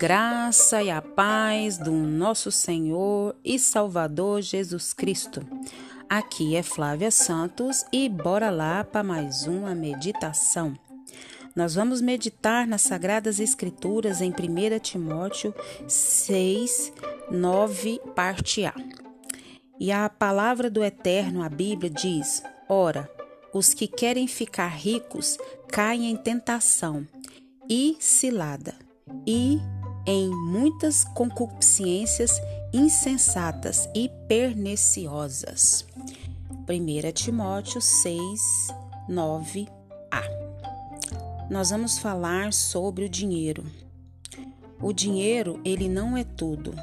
graça e a paz do nosso Senhor e Salvador Jesus Cristo. Aqui é Flávia Santos e bora lá para mais uma meditação. Nós vamos meditar nas Sagradas Escrituras em 1 Timóteo 6, 9, parte A. E a palavra do Eterno, a Bíblia, diz: Ora, os que querem ficar ricos caem em tentação e cilada, e em muitas concupiscências insensatas e perniciosas. 1 Timóteo 6, 9a. Nós vamos falar sobre o dinheiro. O dinheiro, ele não é tudo.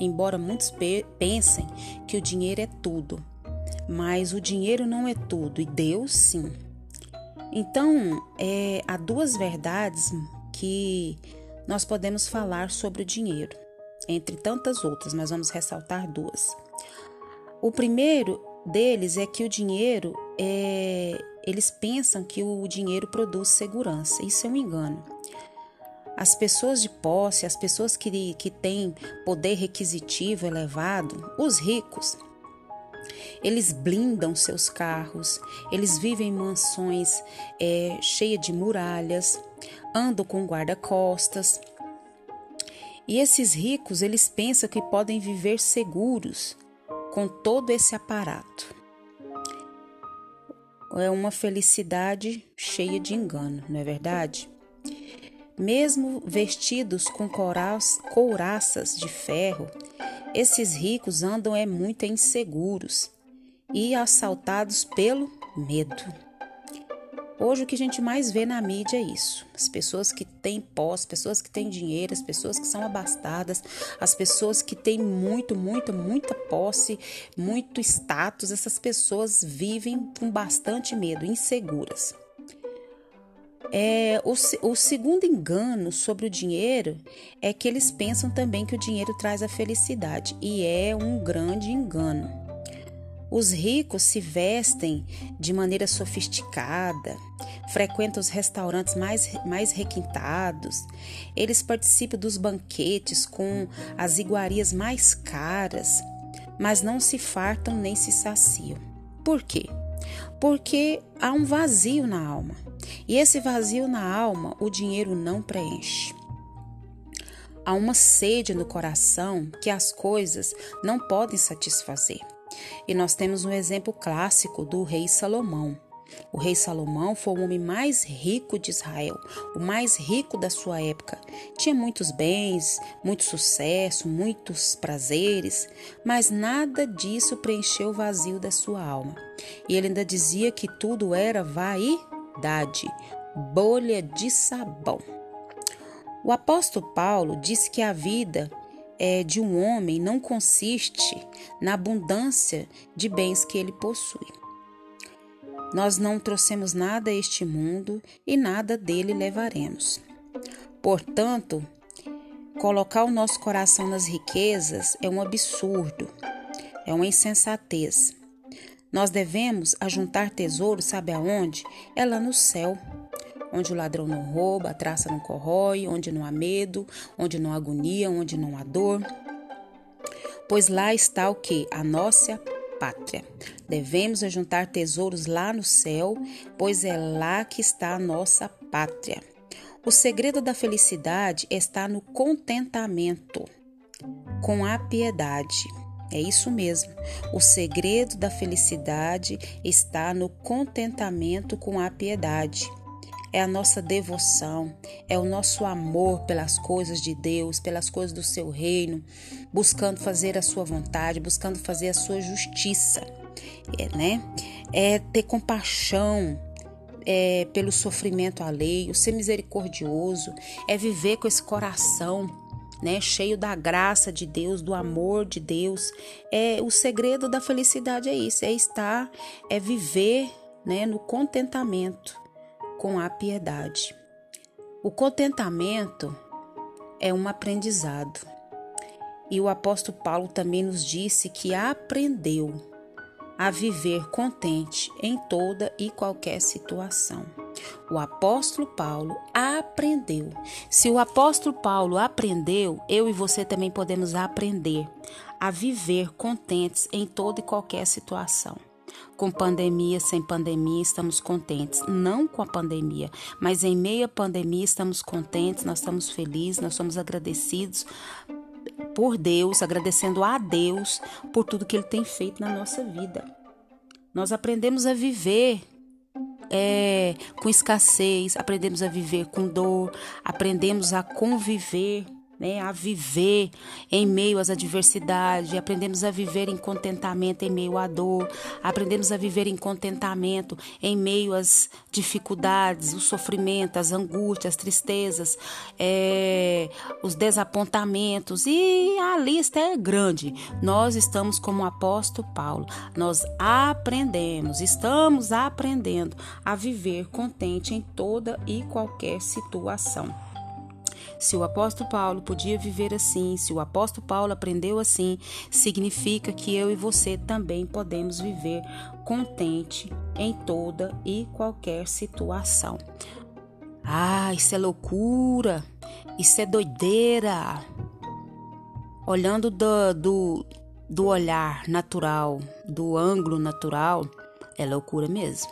Embora muitos pensem que o dinheiro é tudo, mas o dinheiro não é tudo e Deus sim. Então, é, há duas verdades que nós podemos falar sobre o dinheiro, entre tantas outras, mas vamos ressaltar duas. O primeiro deles é que o dinheiro é, eles pensam que o dinheiro produz segurança. Isso é um engano. As pessoas de posse, as pessoas que, que têm poder requisitivo elevado, os ricos, eles blindam seus carros, eles vivem em mansões é, cheias de muralhas, andam com guarda-costas. E esses ricos, eles pensam que podem viver seguros com todo esse aparato. É uma felicidade cheia de engano, não é verdade? Mesmo vestidos com couraças de ferro, esses ricos andam é muito inseguros e assaltados pelo medo. Hoje o que a gente mais vê na mídia é isso: as pessoas que têm pós, pessoas que têm dinheiro, as pessoas que são abastadas, as pessoas que têm muito, muita, muita posse, muito status, essas pessoas vivem com bastante medo, inseguras. É, o, o segundo engano sobre o dinheiro é que eles pensam também que o dinheiro traz a felicidade, e é um grande engano. Os ricos se vestem de maneira sofisticada, frequentam os restaurantes mais, mais requintados, eles participam dos banquetes com as iguarias mais caras, mas não se fartam nem se saciam. Por quê? Porque há um vazio na alma. E esse vazio na alma o dinheiro não preenche. Há uma sede no coração que as coisas não podem satisfazer. E nós temos um exemplo clássico do rei Salomão. O rei Salomão foi o homem mais rico de Israel, o mais rico da sua época. Tinha muitos bens, muito sucesso, muitos prazeres, mas nada disso preencheu o vazio da sua alma. E ele ainda dizia que tudo era vaidade, bolha de sabão. O apóstolo Paulo disse que a vida é, de um homem não consiste na abundância de bens que ele possui. Nós não trouxemos nada a este mundo e nada dele levaremos. Portanto, colocar o nosso coração nas riquezas é um absurdo, é uma insensatez. Nós devemos ajuntar tesouro, sabe aonde? É lá no céu onde o ladrão não rouba, a traça não corrói, onde não há medo, onde não há agonia, onde não há dor. Pois lá está o que? A nossa pátria. Devemos ajuntar tesouros lá no céu, pois é lá que está a nossa pátria. O segredo da felicidade está no contentamento com a piedade. É isso mesmo. O segredo da felicidade está no contentamento com a piedade é a nossa devoção, é o nosso amor pelas coisas de Deus, pelas coisas do seu reino, buscando fazer a sua vontade, buscando fazer a sua justiça, né? É ter compaixão é, pelo sofrimento alheio, ser misericordioso, é viver com esse coração né, cheio da graça de Deus, do amor de Deus. É o segredo da felicidade é isso, é estar, é viver, né, no contentamento com a piedade. O contentamento é um aprendizado. E o apóstolo Paulo também nos disse que aprendeu a viver contente em toda e qualquer situação. O apóstolo Paulo aprendeu. Se o apóstolo Paulo aprendeu, eu e você também podemos aprender a viver contentes em toda e qualquer situação. Com pandemia, sem pandemia, estamos contentes. Não com a pandemia, mas em meio à pandemia estamos contentes, nós estamos felizes, nós somos agradecidos por Deus, agradecendo a Deus por tudo que Ele tem feito na nossa vida. Nós aprendemos a viver é, com escassez, aprendemos a viver com dor, aprendemos a conviver né, a viver em meio às adversidades, aprendemos a viver em contentamento em meio à dor, aprendemos a viver em contentamento em meio às dificuldades, o sofrimento, as angústias, as tristezas, é, os desapontamentos e a lista é grande. Nós estamos como o apóstolo Paulo, nós aprendemos, estamos aprendendo a viver contente em toda e qualquer situação. Se o apóstolo Paulo podia viver assim, se o apóstolo Paulo aprendeu assim, significa que eu e você também podemos viver contente em toda e qualquer situação. Ah, isso é loucura, isso é doideira. Olhando do, do, do olhar natural, do ângulo natural, é loucura mesmo.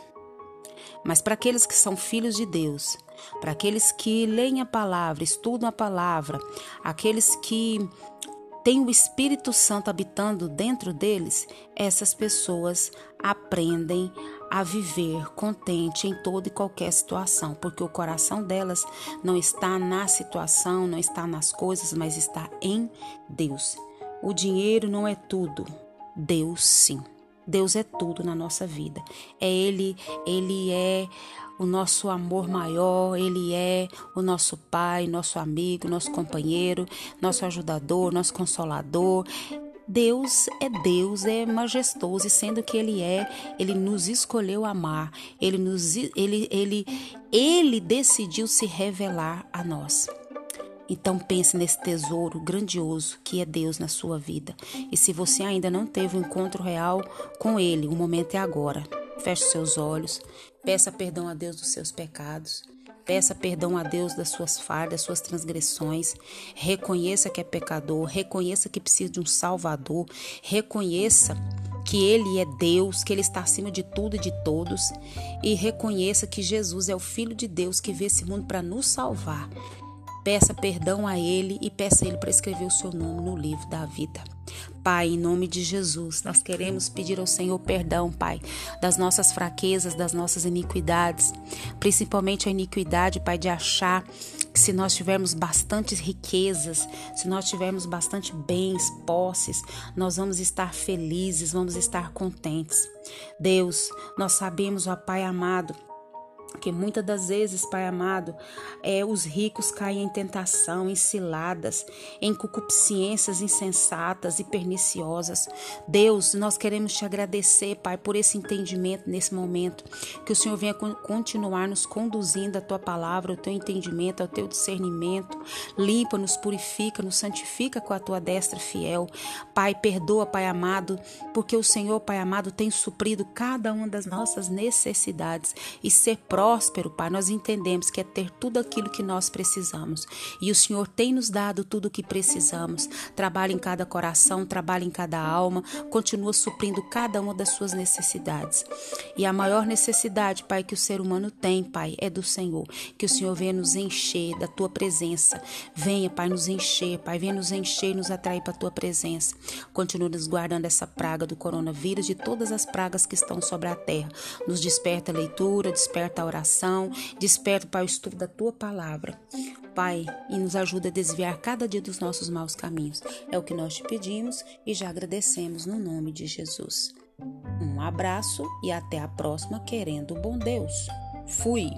Mas para aqueles que são filhos de Deus, para aqueles que leem a palavra, estudam a palavra, aqueles que têm o Espírito Santo habitando dentro deles, essas pessoas aprendem a viver contente em toda e qualquer situação, porque o coração delas não está na situação, não está nas coisas, mas está em Deus. O dinheiro não é tudo, Deus sim. Deus é tudo na nossa vida. É ele, ele é o nosso amor maior, ele é o nosso pai, nosso amigo, nosso companheiro, nosso ajudador, nosso consolador. Deus é Deus, é majestoso, e sendo que Ele é, Ele nos escolheu amar, Ele, nos, ele, ele, ele decidiu se revelar a nós. Então pense nesse tesouro grandioso que é Deus na sua vida. E se você ainda não teve um encontro real com Ele, o momento é agora. Feche seus olhos, peça perdão a Deus dos seus pecados. Peça perdão a Deus das suas falhas, das suas transgressões. Reconheça que é pecador, reconheça que precisa de um Salvador, reconheça que Ele é Deus, que Ele está acima de tudo e de todos, e reconheça que Jesus é o Filho de Deus que veio esse mundo para nos salvar. Peça perdão a Ele e peça a Ele para escrever o seu nome no livro da vida. Pai, em nome de Jesus, nós queremos pedir ao Senhor perdão, Pai, das nossas fraquezas, das nossas iniquidades, principalmente a iniquidade, Pai, de achar que se nós tivermos bastantes riquezas, se nós tivermos bastante bens, posses, nós vamos estar felizes, vamos estar contentes. Deus, nós sabemos, ó Pai amado, que muitas das vezes, Pai amado, é, os ricos caem em tentação, em ciladas, em concupiscências insensatas e perniciosas. Deus, nós queremos te agradecer, Pai, por esse entendimento nesse momento. Que o Senhor venha continuar nos conduzindo a tua palavra, o teu entendimento, ao teu discernimento. Limpa, nos purifica, nos santifica com a tua destra fiel. Pai, perdoa, Pai amado, porque o Senhor, Pai amado, tem suprido cada uma das nossas necessidades e ser próspero, Pai, nós entendemos que é ter tudo aquilo que nós precisamos. E o Senhor tem nos dado tudo o que precisamos. Trabalha em cada coração, trabalha em cada alma, continua suprindo cada uma das suas necessidades. E a maior necessidade, Pai, que o ser humano tem, Pai, é do Senhor. Que o Senhor venha nos encher da tua presença. Venha, Pai, nos encher, Pai, venha nos encher e nos atrair para a tua presença. Continua nos guardando essa praga do coronavírus, de todas as pragas que estão sobre a terra. Nos desperta a leitura, desperta a oração desperta para o estudo da tua palavra. Pai, e nos ajuda a desviar cada dia dos nossos maus caminhos. É o que nós te pedimos e já agradecemos no nome de Jesus. Um abraço e até a próxima, querendo bom Deus. Fui!